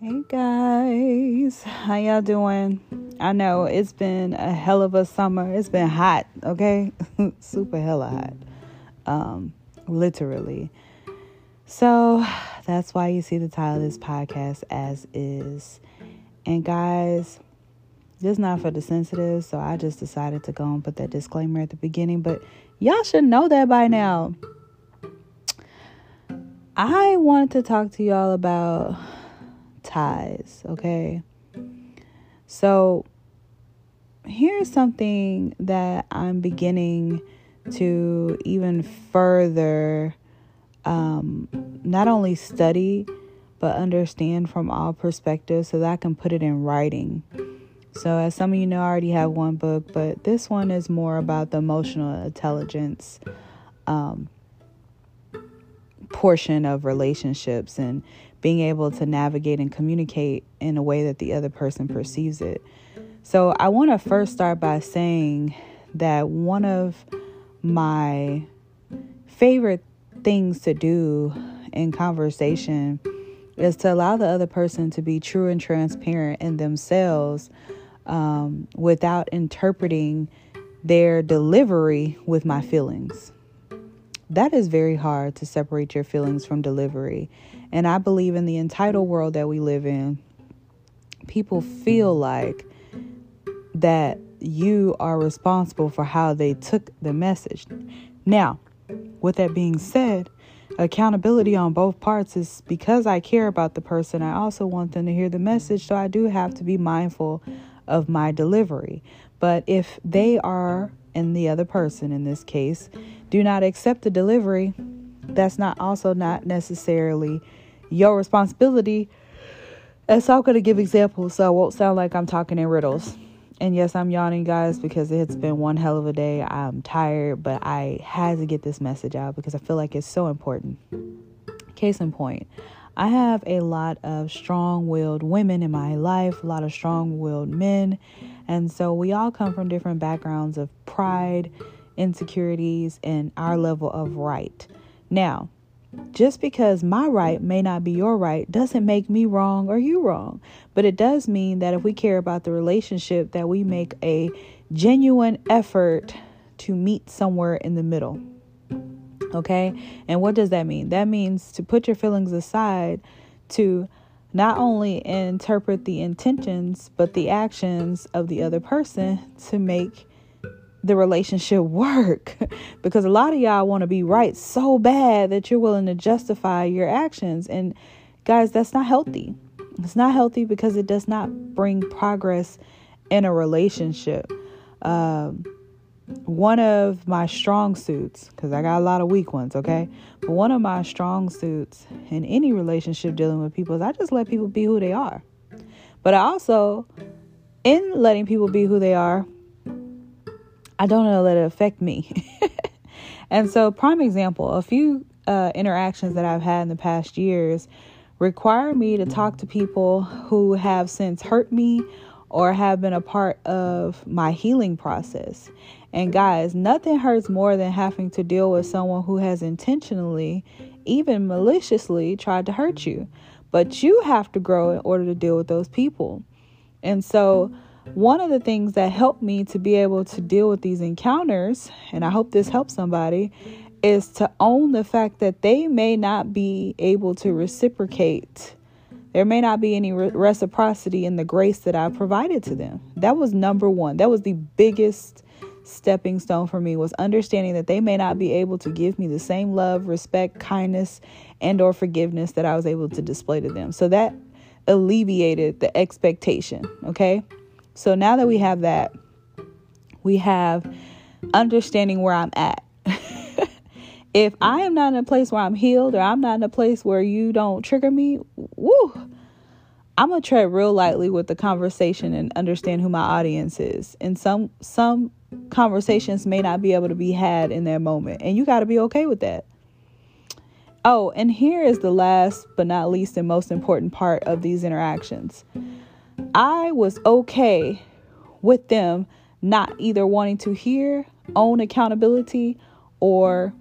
Hey guys, how y'all doing? I know it's been a hell of a summer. It's been hot, okay? Super hella hot. Um, literally. So that's why you see the title of this podcast as is. And guys, is not for the sensitive, so I just decided to go and put that disclaimer at the beginning, but y'all should know that by now. I wanted to talk to y'all about ties, okay? So, here's something that I'm beginning to even further um, not only study but understand from all perspectives so that I can put it in writing. So, as some of you know, I already have one book, but this one is more about the emotional intelligence um, portion of relationships and being able to navigate and communicate in a way that the other person perceives it. So, I want to first start by saying that one of my favorite things to do in conversation is to allow the other person to be true and transparent in themselves um, without interpreting their delivery with my feelings. That is very hard to separate your feelings from delivery. And I believe in the entitled world that we live in, people feel like that you are responsible for how they took the message. Now, with that being said, accountability on both parts is because I care about the person, I also want them to hear the message. So I do have to be mindful of my delivery. But if they are, and the other person in this case, do not accept the delivery, that's not also not necessarily your responsibility. And so I'm going to give examples so I won't sound like I'm talking in riddles. And yes, I'm yawning, guys, because it's been one hell of a day. I'm tired, but I had to get this message out because I feel like it's so important. Case in point, I have a lot of strong willed women in my life, a lot of strong willed men. And so we all come from different backgrounds of pride, insecurities, and our level of right. Now, just because my right may not be your right doesn't make me wrong or you wrong. But it does mean that if we care about the relationship, that we make a genuine effort to meet somewhere in the middle. Okay? And what does that mean? That means to put your feelings aside to not only interpret the intentions, but the actions of the other person to make the relationship work. because a lot of y'all want to be right so bad that you're willing to justify your actions. And guys, that's not healthy. It's not healthy because it does not bring progress in a relationship. Um, one of my strong suits, because I got a lot of weak ones, okay? But one of my strong suits in any relationship dealing with people is I just let people be who they are. But I also, in letting people be who they are, I don't let it affect me. and so, prime example, a few uh, interactions that I've had in the past years require me to talk to people who have since hurt me or have been a part of my healing process. And guys, nothing hurts more than having to deal with someone who has intentionally, even maliciously, tried to hurt you. But you have to grow in order to deal with those people. And so, one of the things that helped me to be able to deal with these encounters, and I hope this helps somebody, is to own the fact that they may not be able to reciprocate. There may not be any re- reciprocity in the grace that I provided to them. That was number one. That was the biggest stepping stone for me was understanding that they may not be able to give me the same love, respect, kindness, and or forgiveness that I was able to display to them. So that alleviated the expectation, okay? So now that we have that, we have understanding where I'm at. if I am not in a place where I'm healed or I'm not in a place where you don't trigger me, woo, I'm gonna tread real lightly with the conversation and understand who my audience is. And some some conversations may not be able to be had in that moment, and you got to be okay with that. Oh, and here is the last but not least and most important part of these interactions. I was okay with them not either wanting to hear, own accountability, or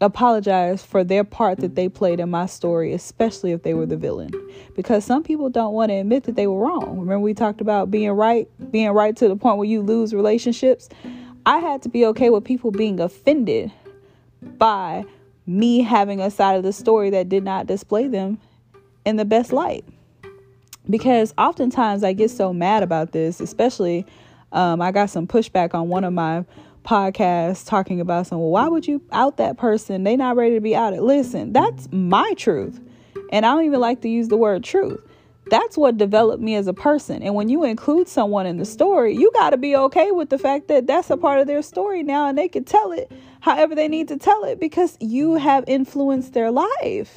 apologize for their part that they played in my story, especially if they were the villain. Because some people don't want to admit that they were wrong. Remember, we talked about being right, being right to the point where you lose relationships. I had to be okay with people being offended by me having a side of the story that did not display them in the best light. Because oftentimes I get so mad about this, especially um, I got some pushback on one of my podcasts talking about someone. why would you out that person? They not ready to be outed. Listen, that's my truth. And I don't even like to use the word truth. That's what developed me as a person. And when you include someone in the story, you got to be okay with the fact that that's a part of their story now and they can tell it however they need to tell it because you have influenced their life.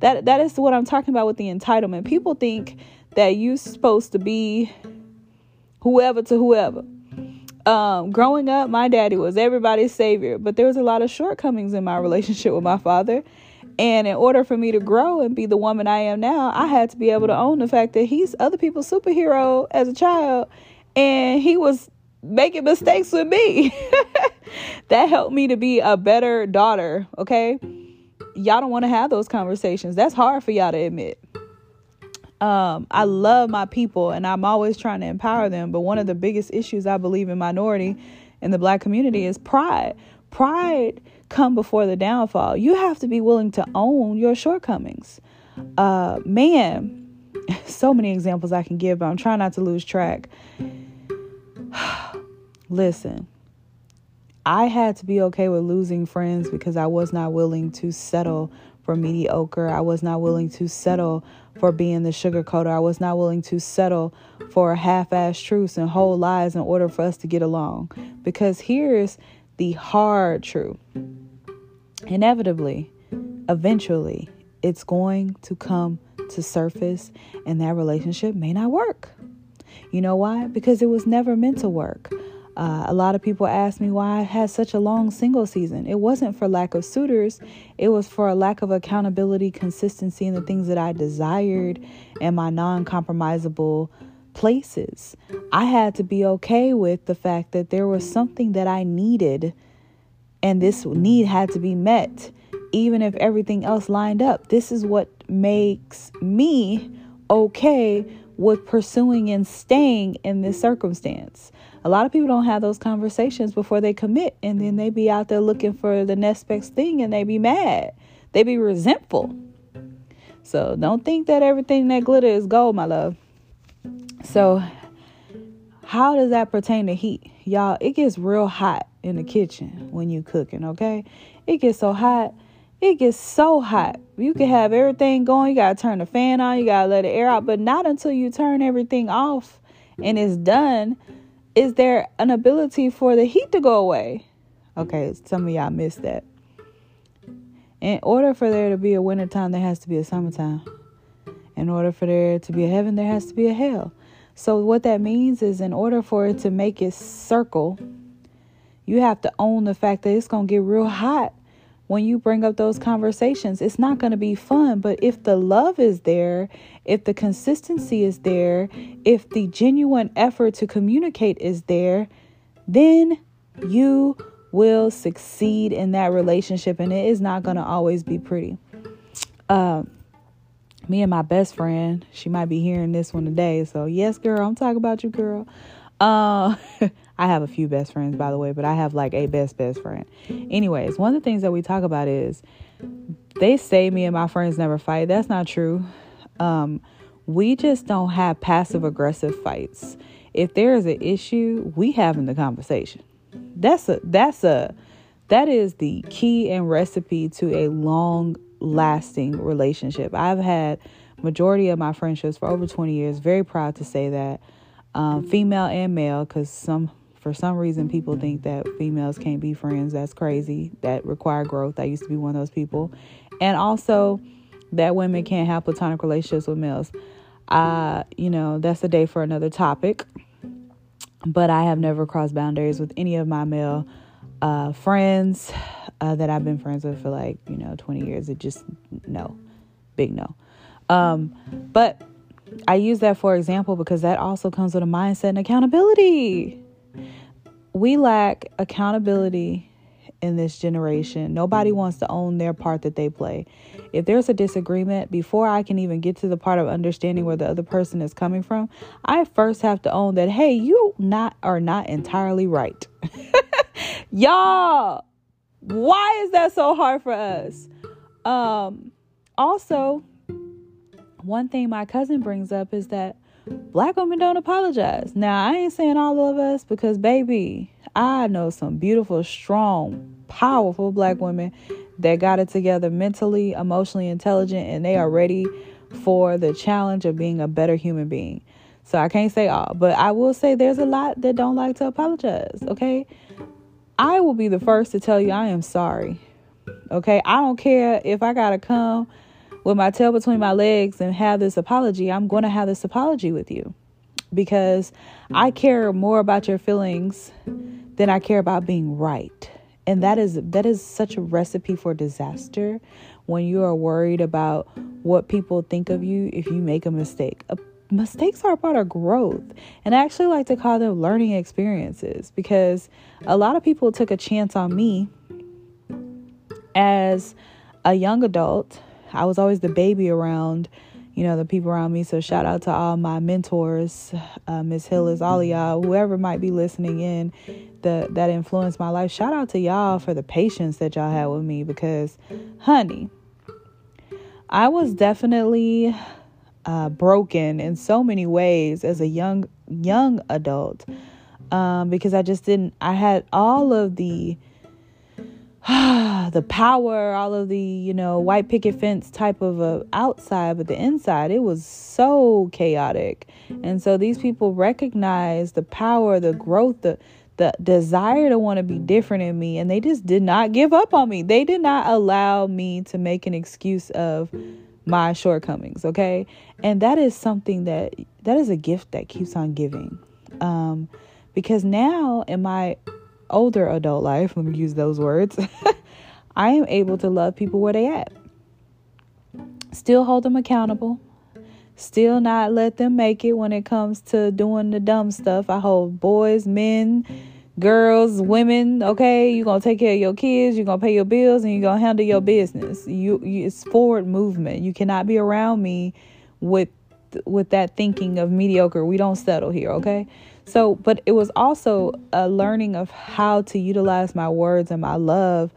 That that is what I'm talking about with the entitlement. People think that you're supposed to be whoever to whoever. Um, growing up, my daddy was everybody's savior, but there was a lot of shortcomings in my relationship with my father. And in order for me to grow and be the woman I am now, I had to be able to own the fact that he's other people's superhero as a child, and he was making mistakes with me. that helped me to be a better daughter, okay? Y'all don't want to have those conversations. That's hard for y'all to admit. Um, I love my people and I'm always trying to empower them. But one of the biggest issues I believe in minority in the black community is pride. Pride come before the downfall. You have to be willing to own your shortcomings. Uh, man, so many examples I can give, but I'm trying not to lose track. Listen, I had to be okay with losing friends because I was not willing to settle for mediocre. I was not willing to settle for being the sugarcoater. I was not willing to settle for half ass truths and whole lies in order for us to get along. Because here's the hard truth inevitably, eventually, it's going to come to surface and that relationship may not work. You know why? Because it was never meant to work. Uh, a lot of people ask me why I had such a long single season. It wasn't for lack of suitors, it was for a lack of accountability, consistency, and the things that I desired and my non compromisable places. I had to be okay with the fact that there was something that I needed, and this need had to be met, even if everything else lined up. This is what makes me okay with pursuing and staying in this circumstance. A lot of people don't have those conversations before they commit, and then they be out there looking for the next best thing and they be mad. They be resentful. So don't think that everything that glitter is gold, my love. So, how does that pertain to heat? Y'all, it gets real hot in the kitchen when you cooking, okay? It gets so hot. It gets so hot. You can have everything going. You got to turn the fan on. You got to let the air out. But not until you turn everything off and it's done is there an ability for the heat to go away? Okay, some of y'all missed that. In order for there to be a wintertime, there has to be a summertime. In order for there to be a heaven, there has to be a hell. So, what that means is, in order for it to make its circle, you have to own the fact that it's going to get real hot when you bring up those conversations. It's not going to be fun, but if the love is there, if the consistency is there, if the genuine effort to communicate is there, then you will succeed in that relationship and it is not going to always be pretty. Um, me and my best friend, she might be hearing this one today. So, yes, girl, I'm talking about you, girl. Uh, I have a few best friends, by the way, but I have like a best best friend. Anyways, one of the things that we talk about is they say me and my friends never fight. That's not true. Um, we just don't have passive aggressive fights. If there is an issue, we having the conversation. That's a that's a that is the key and recipe to a long lasting relationship. I've had majority of my friendships for over 20 years. Very proud to say that um, female and male, because some for some reason people think that females can't be friends. That's crazy. That require growth. I used to be one of those people, and also that women can't have platonic relationships with males. Uh, you know, that's a day for another topic. But I have never crossed boundaries with any of my male uh, friends uh, that I've been friends with for like, you know, 20 years. It just, no, big no. Um, but I use that for example because that also comes with a mindset and accountability. We lack accountability in this generation. Nobody wants to own their part that they play. If there's a disagreement, before I can even get to the part of understanding where the other person is coming from, I first have to own that hey, you not are not entirely right. Y'all, why is that so hard for us? Um also, one thing my cousin brings up is that black women don't apologize. Now, I ain't saying all of us because, baby, I know some beautiful, strong, powerful black women that got it together mentally, emotionally intelligent, and they are ready for the challenge of being a better human being. So I can't say all, but I will say there's a lot that don't like to apologize, okay? I will be the first to tell you I am sorry. Okay? I don't care if I got to come with my tail between my legs and have this apology, I'm going to have this apology with you because I care more about your feelings than I care about being right. And that is that is such a recipe for disaster when you are worried about what people think of you if you make a mistake. A, mistakes are part of growth. And I actually like to call them learning experiences because a lot of people took a chance on me as a young adult I was always the baby around, you know, the people around me. So shout out to all my mentors, uh, Miss Hillis, all y'all, whoever might be listening in, the that influenced my life. Shout out to y'all for the patience that y'all had with me because, honey, I was definitely uh, broken in so many ways as a young young adult um, because I just didn't. I had all of the the power, all of the, you know, white picket fence type of a outside, but the inside, it was so chaotic. And so these people recognize the power, the growth, the the desire to want to be different in me, and they just did not give up on me. They did not allow me to make an excuse of my shortcomings, okay? And that is something that that is a gift that keeps on giving. Um because now in my older adult life, let me use those words, I am able to love people where they at. Still hold them accountable. Still not let them make it when it comes to doing the dumb stuff. I hold boys, men, girls, women, okay? You're going to take care of your kids, you're going to pay your bills and you're going to handle your business. You, you it's forward movement. You cannot be around me with with that thinking of mediocre. We don't settle here, okay? So, but it was also a learning of how to utilize my words and my love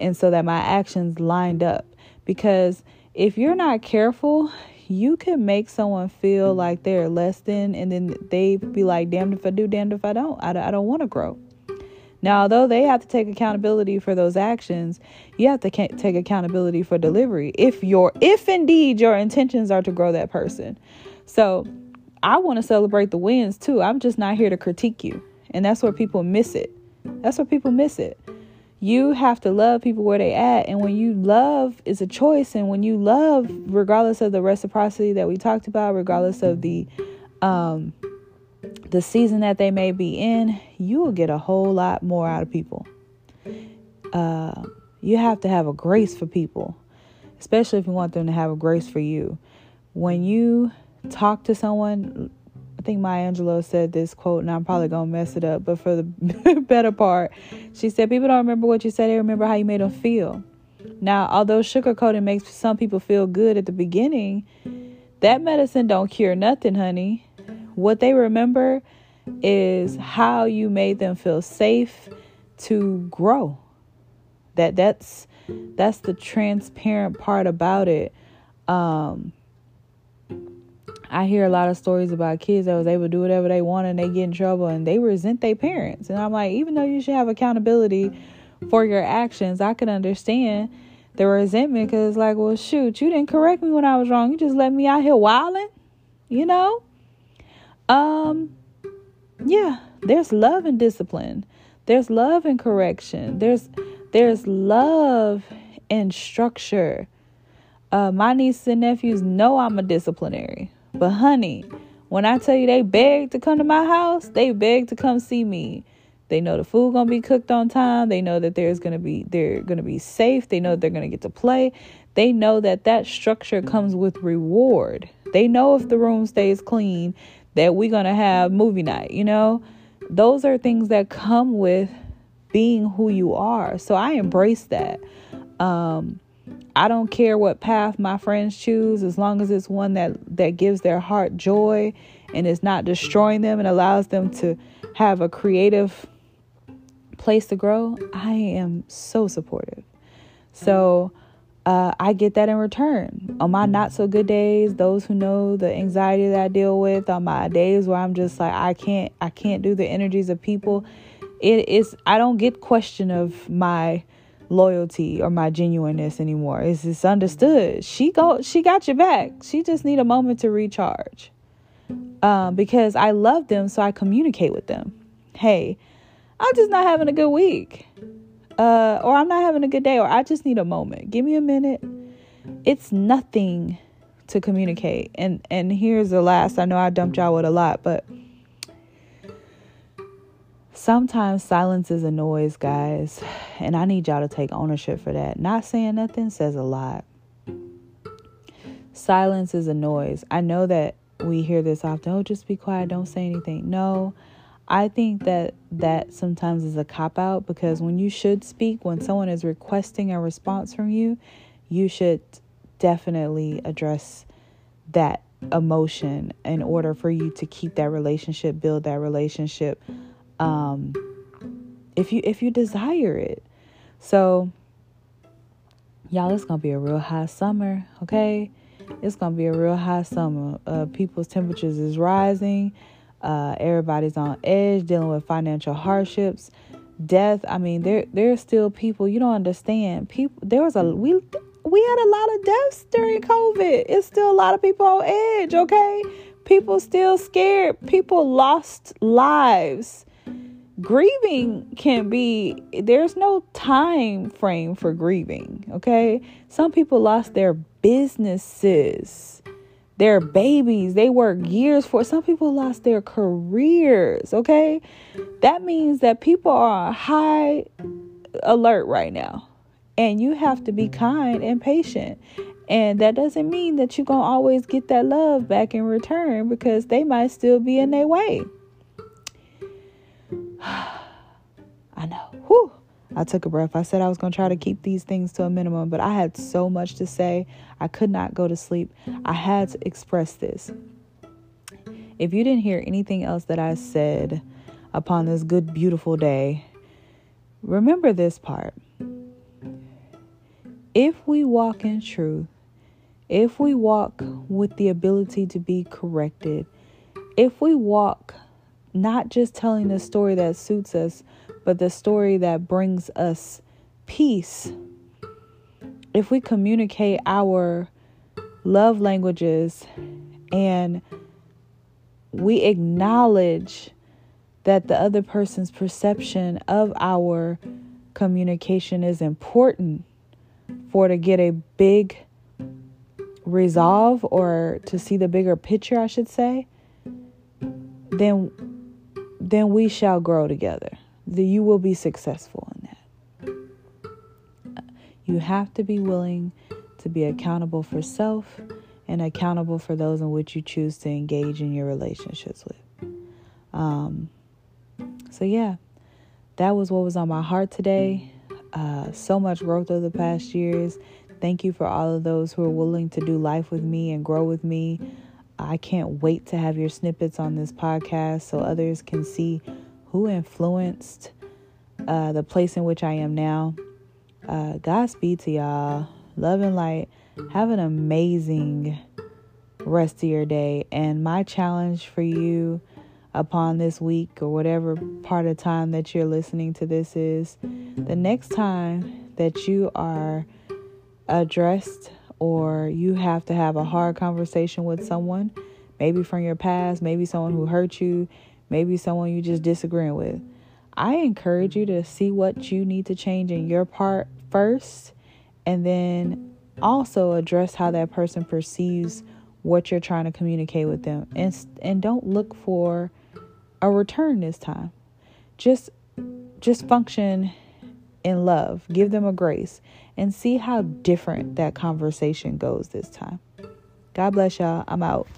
and so that my actions lined up. Because if you're not careful, you can make someone feel like they're less than, and then they be like, damned if I do, damned if I don't. I, I don't want to grow. Now, although they have to take accountability for those actions, you have to take accountability for delivery. If your, if indeed your intentions are to grow that person, so I want to celebrate the wins too. I'm just not here to critique you. And that's where people miss it. That's where people miss it. You have to love people where they at. And when you love is a choice. And when you love, regardless of the reciprocity that we talked about, regardless of the um the season that they may be in, you will get a whole lot more out of people. Uh, you have to have a grace for people, especially if you want them to have a grace for you. When you talk to someone. I think Maya Angelou said this quote, and I'm probably gonna mess it up, but for the better part, she said, People don't remember what you said, they remember how you made them feel. Now, although sugarcoating makes some people feel good at the beginning, that medicine don't cure nothing, honey. What they remember is how you made them feel safe to grow. That that's that's the transparent part about it. Um, I hear a lot of stories about kids that was able to do whatever they want and they get in trouble and they resent their parents. And I'm like, even though you should have accountability for your actions, I can understand the resentment because, like, well, shoot, you didn't correct me when I was wrong. You just let me out here wilding, you know? Um, yeah, there's love and discipline. There's love and correction. There's there's love and structure. Uh, my nieces and nephews know I'm a disciplinary. But honey, when I tell you they beg to come to my house, they beg to come see me. They know the food gonna be cooked on time. They know that there's gonna be they're gonna be safe. They know they're gonna get to play. They know that that structure comes with reward. They know if the room stays clean that we're gonna have movie night. You know, those are things that come with being who you are. So I embrace that. Um, I don't care what path my friends choose as long as it's one that that gives their heart joy and is not destroying them and allows them to have a creative place to grow. I am so supportive. So uh, I get that in return. On my not so good days, those who know the anxiety that I deal with, on my days where I'm just like I can't I can't do the energies of people, it is I don't get question of my loyalty or my genuineness anymore. It's it's understood. She go she got your back. She just need a moment to recharge. Um, because I love them, so I communicate with them. Hey, I'm just not having a good week uh, or I'm not having a good day, or I just need a moment. Give me a minute. It's nothing to communicate. And and here's the last. I know I dumped y'all with a lot, but sometimes silence is a noise, guys, and I need y'all to take ownership for that. Not saying nothing says a lot. Silence is a noise. I know that we hear this often. Oh, just be quiet. Don't say anything. No. I think that that sometimes is a cop out because when you should speak, when someone is requesting a response from you, you should definitely address that emotion in order for you to keep that relationship, build that relationship. Um, if you if you desire it, so y'all, it's gonna be a real hot summer. Okay, it's gonna be a real hot summer. Uh, people's temperatures is rising uh, everybody's on edge, dealing with financial hardships, death. I mean, there there's still people you don't understand. People there was a we we had a lot of deaths during COVID. It's still a lot of people on edge. Okay, people still scared. People lost lives. Grieving can be there's no time frame for grieving. Okay, some people lost their businesses their babies. They work years for. Some people lost their careers. Okay, that means that people are high alert right now, and you have to be kind and patient. And that doesn't mean that you're gonna always get that love back in return because they might still be in their way. I know. Whew. I took a breath. I said I was going to try to keep these things to a minimum, but I had so much to say. I could not go to sleep. I had to express this. If you didn't hear anything else that I said upon this good, beautiful day, remember this part. If we walk in truth, if we walk with the ability to be corrected, if we walk not just telling the story that suits us, but the story that brings us peace. If we communicate our love languages and we acknowledge that the other person's perception of our communication is important for to get a big resolve or to see the bigger picture, I should say, then then we shall grow together that you will be successful in that. You have to be willing to be accountable for self and accountable for those in which you choose to engage in your relationships with. Um, so, yeah, that was what was on my heart today. Uh, so much growth over the past years. Thank you for all of those who are willing to do life with me and grow with me. I can't wait to have your snippets on this podcast so others can see who influenced uh, the place in which I am now. Uh, Godspeed to y'all. Love and light. Have an amazing rest of your day. And my challenge for you upon this week or whatever part of time that you're listening to this is the next time that you are addressed or you have to have a hard conversation with someone, maybe from your past, maybe someone who hurt you, maybe someone you just disagreeing with. I encourage you to see what you need to change in your part first and then also address how that person perceives what you're trying to communicate with them and and don't look for a return this time. Just just function in love. Give them a grace and see how different that conversation goes this time. God bless y'all. I'm out.